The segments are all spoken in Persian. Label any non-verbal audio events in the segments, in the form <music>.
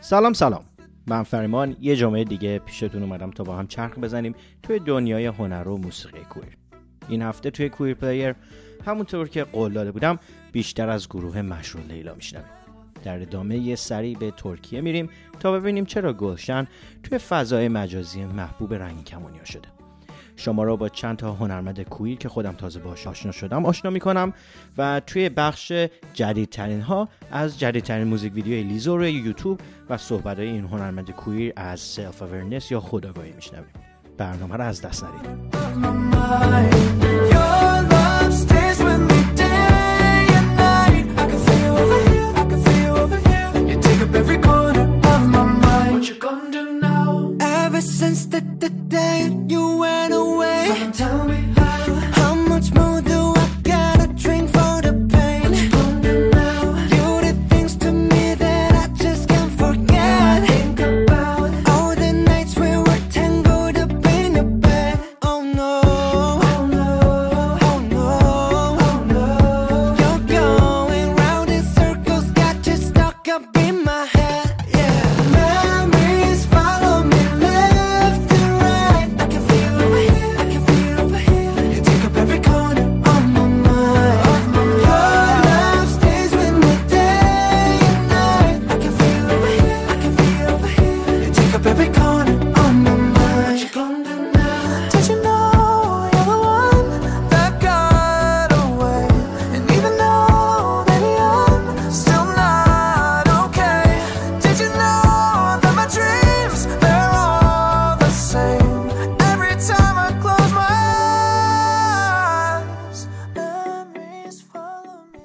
سلام سلام. من فریمان. یه جمعه دیگه پیشتون اومدم تا با هم چرخ بزنیم توی دنیای هنر و موسیقی queer. این هفته توی Queer Player همونطور که قول داده بودم بیشتر از گروه مشروع لیلا میشنویم. در ادامه یه سری به ترکیه میریم تا ببینیم چرا گلشن توی فضای مجازی محبوب رنگین کمونیا شده. شما را با چند تا هنرمند queer که خودم تازه باهاش آشنا شدم آشنا می‌کنم. و توی بخش جدیدترین ها از جدیدترین موزیک ویدیوی لیزو روی یوتیوب و صحبت این هنرمند queer از self-awareness یا خودآگاهی میشنویم. برنامه را از دست ندید.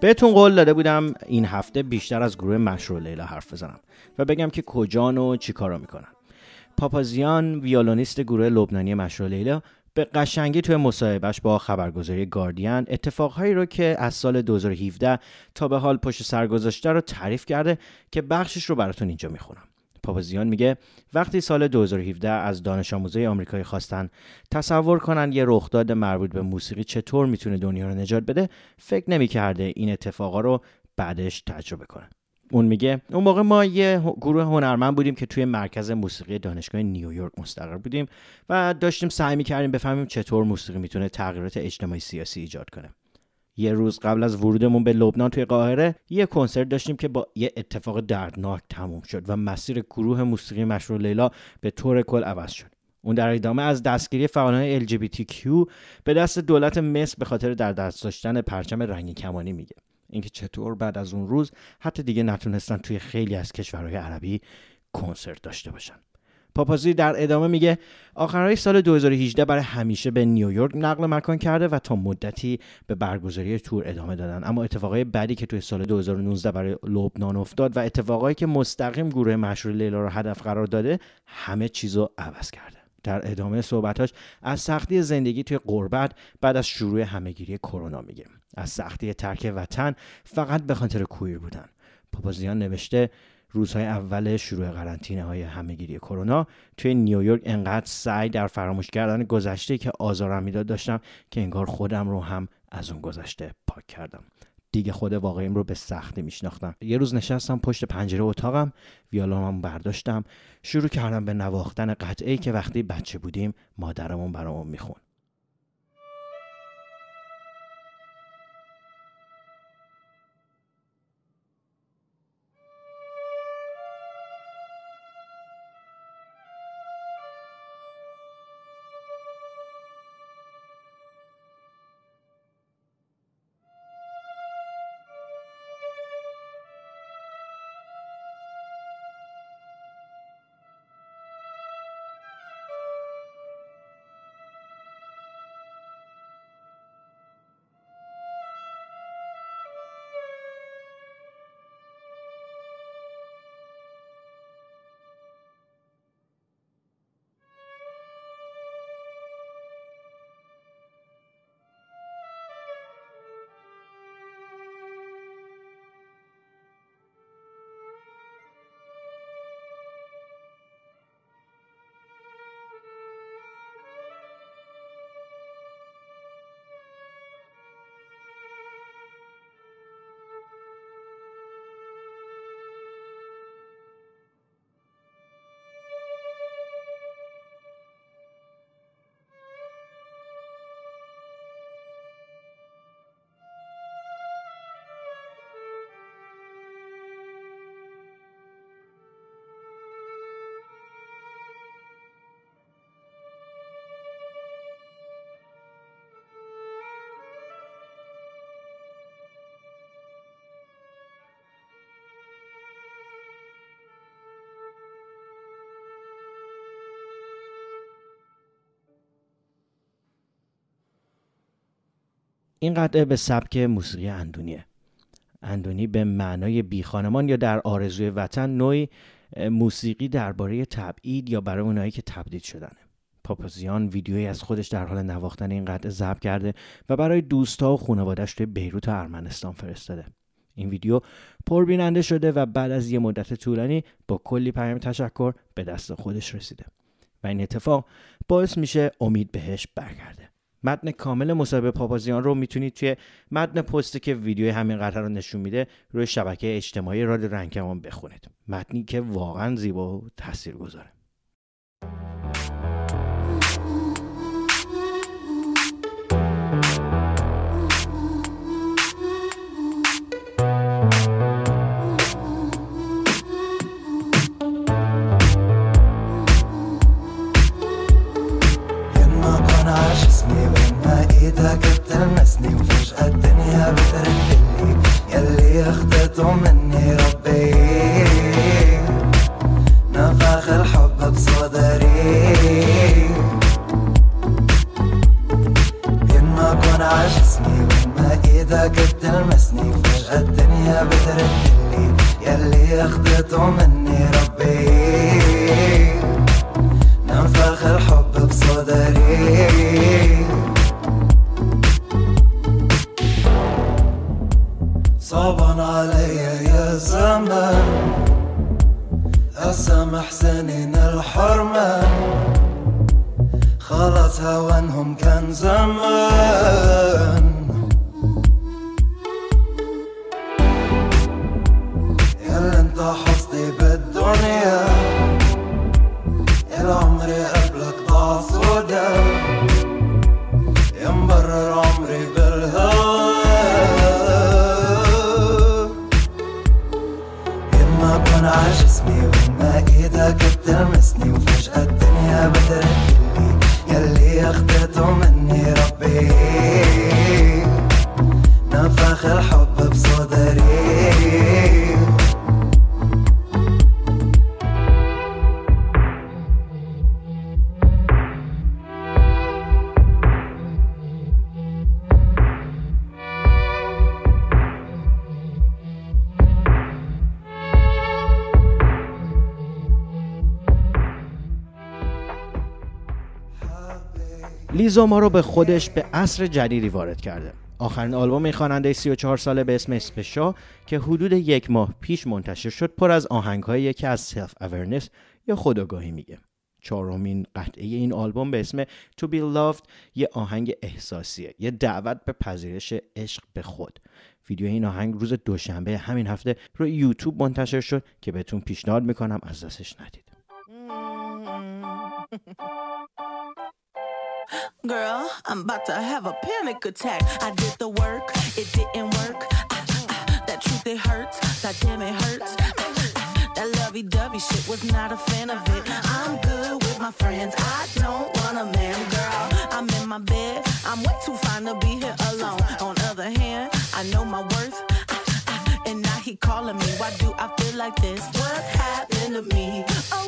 بهتون قول داده بودم این هفته بیشتر از گروه مشروع لیلا حرف بزنم و بگم که کجان و چی کارا می‌کنن. پاپازیان ویولونیست گروه لبنانی مشروع لیلا به قشنگی توی مصاحبهش با خبرگزاری گاردین اتفاقهایی رو که از سال 2017 تا به حال پشت سر گذاشته رو تعریف کرده که بخشش رو براتون اینجا می‌خونم. پاپازیان میگه وقتی سال 2017 از دانش آموزای آمریکایی خواستن تصور کنن یه رخداد مربوط به موسیقی چطور می‌تونه دنیا رو نجات بده فکر نمی‌کرده این اتفاقا رو بعدش تجربه کنه. اون میگه اون موقع ما یه گروه هنرمند بودیم که توی مرکز موسیقی دانشگاه نیویورک مستقر بودیم و داشتیم سعی می‌کردیم بفهمیم چطور موسیقی می‌تونه تغییرات اجتماعی سیاسی ایجاد کنه. یه روز قبل از ورودمون به لبنان توی قاهره یه کنسرت داشتیم که با یه اتفاق دردناک تموم شد و مسیر گروه موسیقی مشروع لیلا به طور کل عوض شد. اون در ادامه از دستگیری فعالان LGBTQ به دست دولت مصر به خاطر در دست داشتن پرچم رنگی کمانی میگه. اینکه چطور بعد از اون روز حتی دیگه نتونستن توی خیلی از کشورهای عربی کنسرت داشته باشن. پاپازی در ادامه میگه آخرهای سال 2018 برای همیشه به نیویورک نقل مکان کرده و تا مدتی به برگزاری تور ادامه دادن. اما اتفاقای بعدی که توی سال 2019 برای لبنان افتاد و اتفاقایی که مستقیم گروه مشهور لیلا رو هدف قرار داده همه چیزو عوض کرده. در ادامه صحبتاش از سختی زندگی توی غربت بعد از شروع همهگیری کرونا میگه از سختی ترک وطن فقط به خاطر کویر بودن. پاپازیان نوشته روزهای اول شروع قرنطینه های همهگیری کرونا توی نیویورک انقدر سعی در فراموش کردن گذشته که آزارم می‌داد داشتم که انگار خودم رو هم از اون گذشته پاک کردم. دیگه خود واقعیم رو به سختی میشناختم. یه روز نشستم پشت پنجره اتاقم ویولونم برداشتم شروع کردم به نواختن قطعه که وقتی بچه بودیم مادرمون برامون میخون این قطعه به سبک موسیقی اندونیه. اندونی به معنای بیخانمان یا در آرزوی وطن نوعی موسیقی درباره تبعید یا برای اونایی که تبدید شدنه. پاپازیان ویدیویی از خودش در حال نواختن این قطعه ضبط کرده و برای دوستا و خانوادش توی بیروت و ارمنستان فرستاده. این ویدیو پربیننده شده و بعد از یه مدت طولانی با کلی پیام تشکر به دست خودش رسیده و این اتفاق باعث میشه امید بهش برگرده. متن کامل مصاحبه پاپازیان رو می‌تونید توی متن پستی که ویدیوی همین قطعه رو نشون میده روی شبکه اجتماعی رادیو رنگکمان بخونید. متنی که واقعا زیبا و تاثیرگذاره. انت نسني وفجأة الدنيا بتردلي يلي اخذته مني kilometer لیزو ما رو با خودش به عصر جدیدی وارد کرده. آخرین آلبوم این خواننده 34 ساله به اسم Special که حدود یک ماه پیش منتشر شد پر از آهنگهایی که از self-awareness یا خودآگاهی میگه. چهارمین قطعه این آلبوم به اسم To Be Loved یه آهنگ احساسیه یه دعوت به پذیرش عشق به خود. ویدیو این آهنگ روز دوشنبه همین هفته روی یوتیوب منتشر شد که بهتون پیشنهاد می‌کنم از دستش ندید. <laughs> <laughs> Girl, I'm about to have a panic attack. I did the work, it didn't work. That truth, it hurts. That damn, it hurts. That lovey dovey shit was not a fan of it. I'm good with my friends. I don't want a man, girl. I'm in my bed. I'm way too fine to be here alone. On other hand, I know my worth. And now he calling me. Why do I feel like this? What's happening to me? Oh,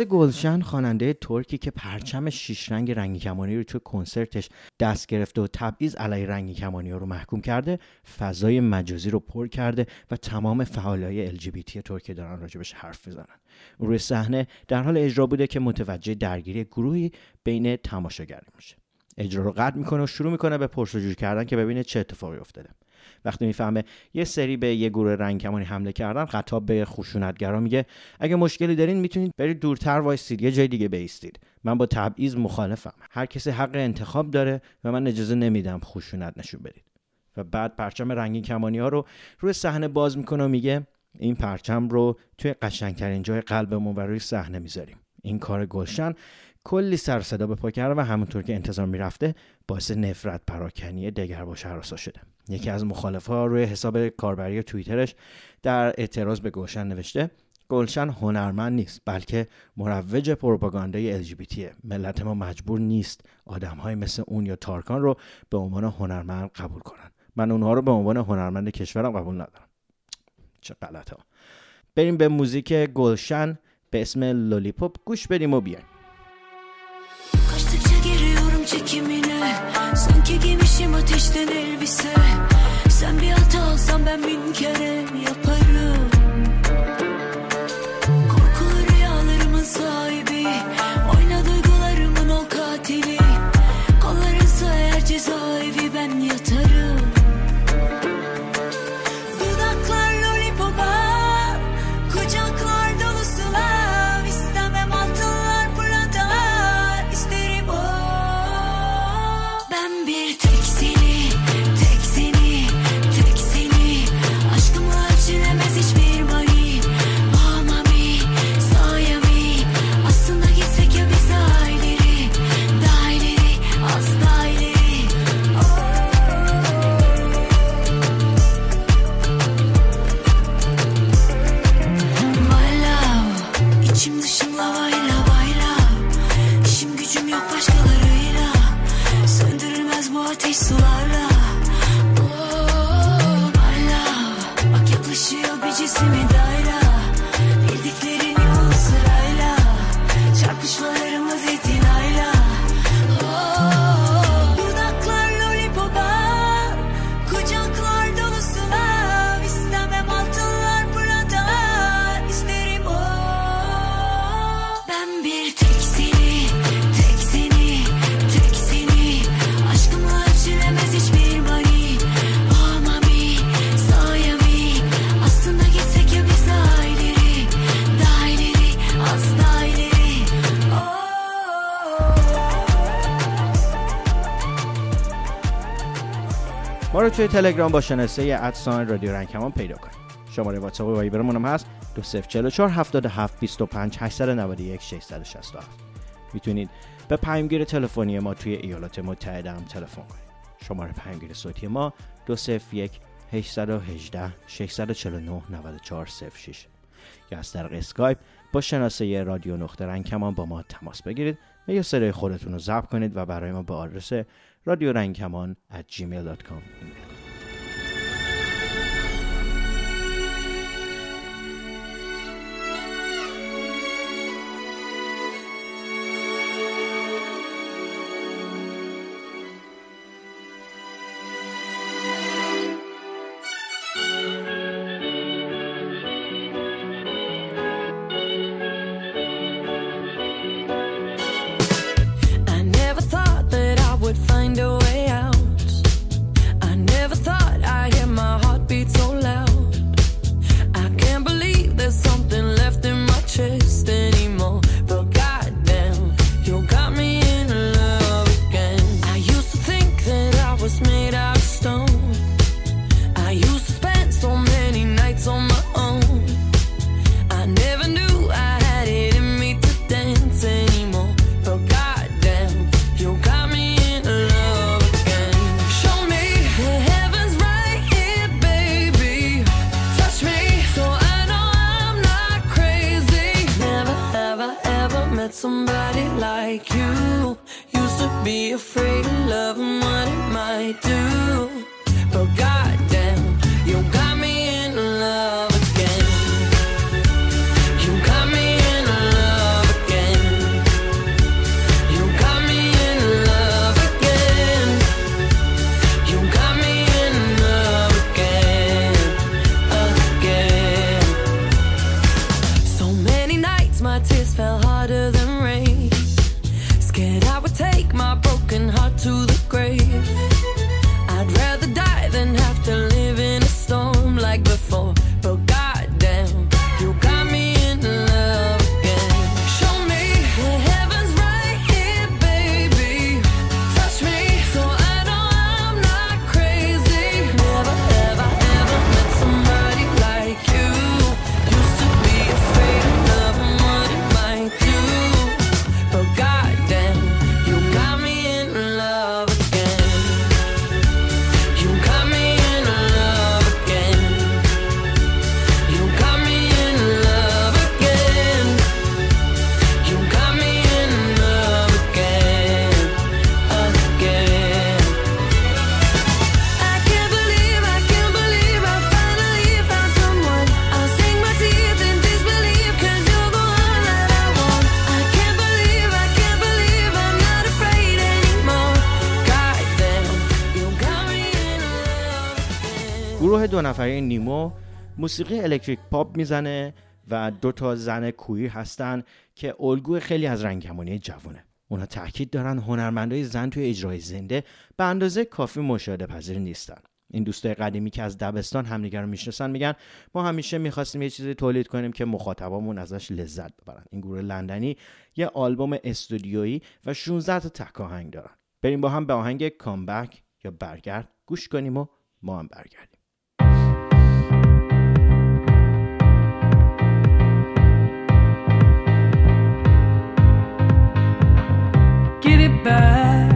برعکس گلشن خواننده ترکی که پرچم شیش رنگ رنگی کمانی رو توی کنسرتش دست گرفته و تبعیض علیه رنگی کمانی رو محکوم کرده فضای مجازی رو پر کرده و تمام فعالای LGBT ترکی دارن راجبش حرف می‌زنن. روی صحنه در حال اجرا بوده که متوجه درگیری گروهی بین تماشاگران میشه. اجرا رو قطع می‌کنه و شروع می‌کنه به پرسجو کردن که ببینه چه اتفاقی افتاده. وقتی می‌فهمه یه سری به یه گروه رنگ کمانی حمله کردن خطاب به خشونتگرا میگه اگه مشکلی دارین می‌تونید برید دورتر وایسید یه جای دیگه بیستید. من با تبعیض مخالفم. هر کسی حق انتخاب داره و من اجازه نمیدم خشونت نشون بدید. و بعد پرچم رنگین کمانی ها رو روی صحنه باز می‌کنه و میگه این پرچم رو توی قشنگترین جای قلبمون و روی صحنه می‌ذاریم. این کار گلشن. کلی سر صدا به پا کرده و همونطور که انتظار می‌رفته باعث نفرت پراکنی دگر با شهراسا شده. یکی از مخالفها روی حساب کاربری توییترش در اعتراض به گلشن نوشته گلشن هنرمند نیست بلکه مروج پروپاگاندای LGBT ملت ما مجبور نیست آدمهای مثل اون یا تارکان رو به عنوان هنرمند قبول کنن. من اونها رو به عنوان هنرمند کشورم قبول ندارم. چه غلط ها. بریم به موزیک گلشن به اسم Lollipop گوش بدیم و بیایم. Çekimine. Sanki giymişim ateşten elbise. Sen bir hata alsan ben bin kere yaparım توی تلگرام با شناسه at sign رادیو رنگین کمان پیدا کنید. شماره واتساپ وایبرمون هم هست. 2044 77 25 891 667 می‌تونید به پیامگیر تلفنی ما توی ایالات متحده هم تلفن کنید. شماره پیامگیر صوتی ما 201 818 649 9406 یا از طریق اسکایپ با شناسه رادیو نقطه رنگ کمان با ما تماس بگیرید. و یا صدای خودتون رو ضبط کنید و برای ما به آدرس رادیو رنگ کمان at gmail.com ایمیل گروه دو نفره نیمو موسیقی الکتریک پاپ می‌زنه و دو تا زن کویر هستن که الگوی خیلی از رنگکمانی جوونه. اونا تاکید دارن هنرمندای زن توی اجرای زنده به اندازه کافی مشاهده پذیر نیستن. این دوستای قدیمی که از دبستان همدیگه رو می‌شناسن میگن ما همیشه می‌خواستیم یه چیزی تولید کنیم که مخاطبامون ازش لذت ببرن. این گروه لندنی یه آلبوم استودیویی و 16 تا تک آهنگ دارن. بریم با هم به آهنگ کامبک یا برگرد گوش کنیم و ما هم برگردیم. Back,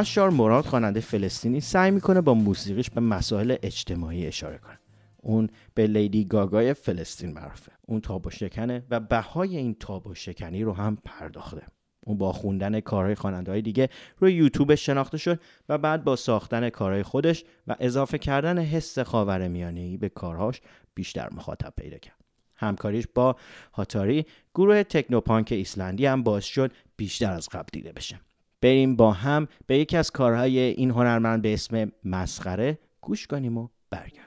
بشار مراد خواننده فلسطینی سعی می‌کنه با موسیقیش به مسائل اجتماعی اشاره کنه. اون به لیدی گاگای فلسطین معروفه اون تاب و شکنه و بهای این تاب و شکنی رو هم پرداخته. اون با خوندن کارهای خواننده های دیگه روی یوتیوب شناخته شد و بعد با ساختن کارهای خودش و اضافه کردن حس خاورمیانه‌ای به کارهاش بیشتر مخاطب پیدا کرد. همکاریش با هاتاری گروه تکنوپانک ایسلندی هم باعث شد بیشتر از قبل دیده بشه. بریم با هم به یکی از کارهای این هنرمند به اسم مسخره گوش کنیم و برگردیم.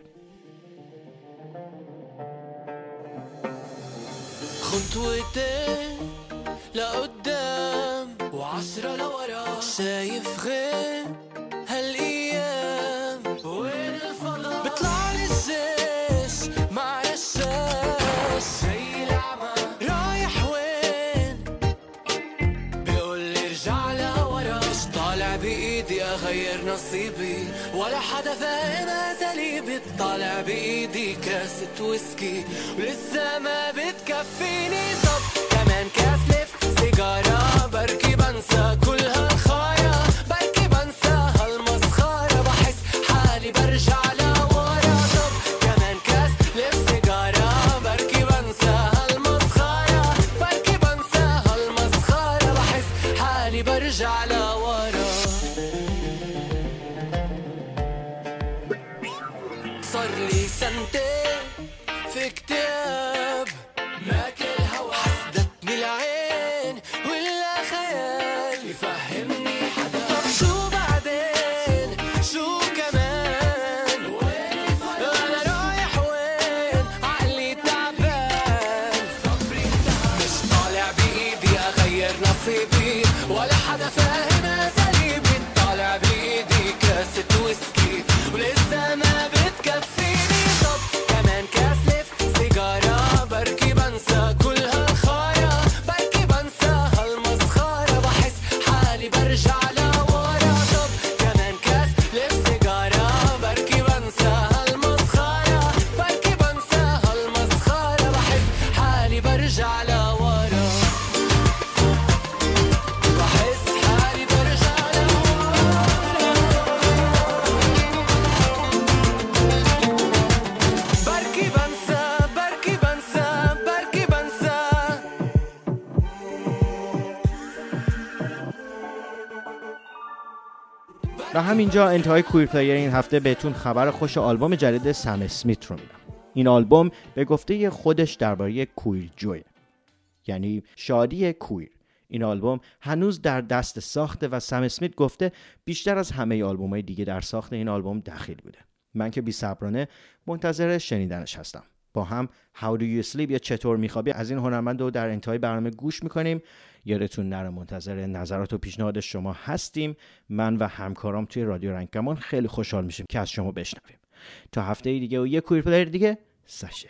لقدام وعشرة لورا. شايف غير اغير نصيبي ولا حدا فاهم اساليبي طالع بإيدي كاسة ويسكي. ولسه ما بتكفيني. صب كمان كاس لف سيجارة. بركي بنسى كل هالخايا بركي بنسى هالمسخرة. بحس حالي برجع NFL. و همینجا انتهای Queer Player این هفته بهتون خبر خوش آلبوم جدید سم اسمیت رو میدم. این آلبوم به گفته خودش درباره queer joy ه. یعنی شادی queer. این آلبوم هنوز در دست ساخته و سم اسمیت گفته بیشتر از همه آلبوم های دیگه در ساخت این آلبوم دخیل بوده. من که بی منتظر شنیدنش هستم. با هم How Do You Sleep یا چطور میخوابی از این هنرمند رو در انتهای برنامه گوش می‌کنیم. یادتون نره منتظر نظرات و پیشنهاد شما هستیم. من و همکارام توی رادیو رنگکمان خیلی خوشحال میشیم که از شما بشنویم. تا هفته دیگه و یه کویر پلیر دیگه سشه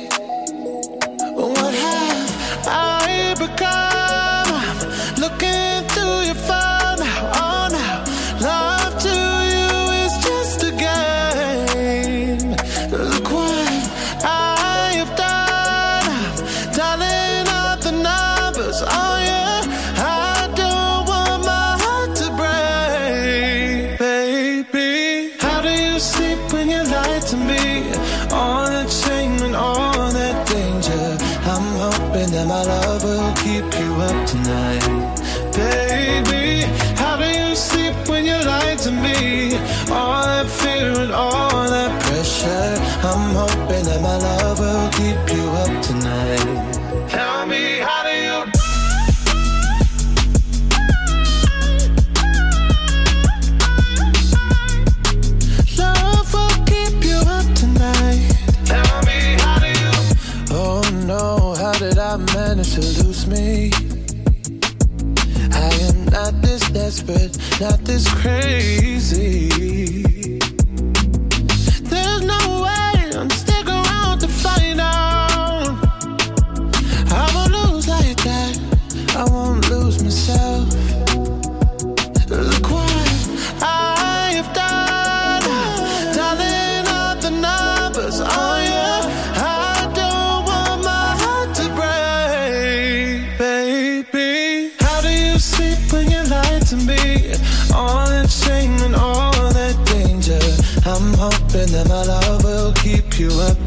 pure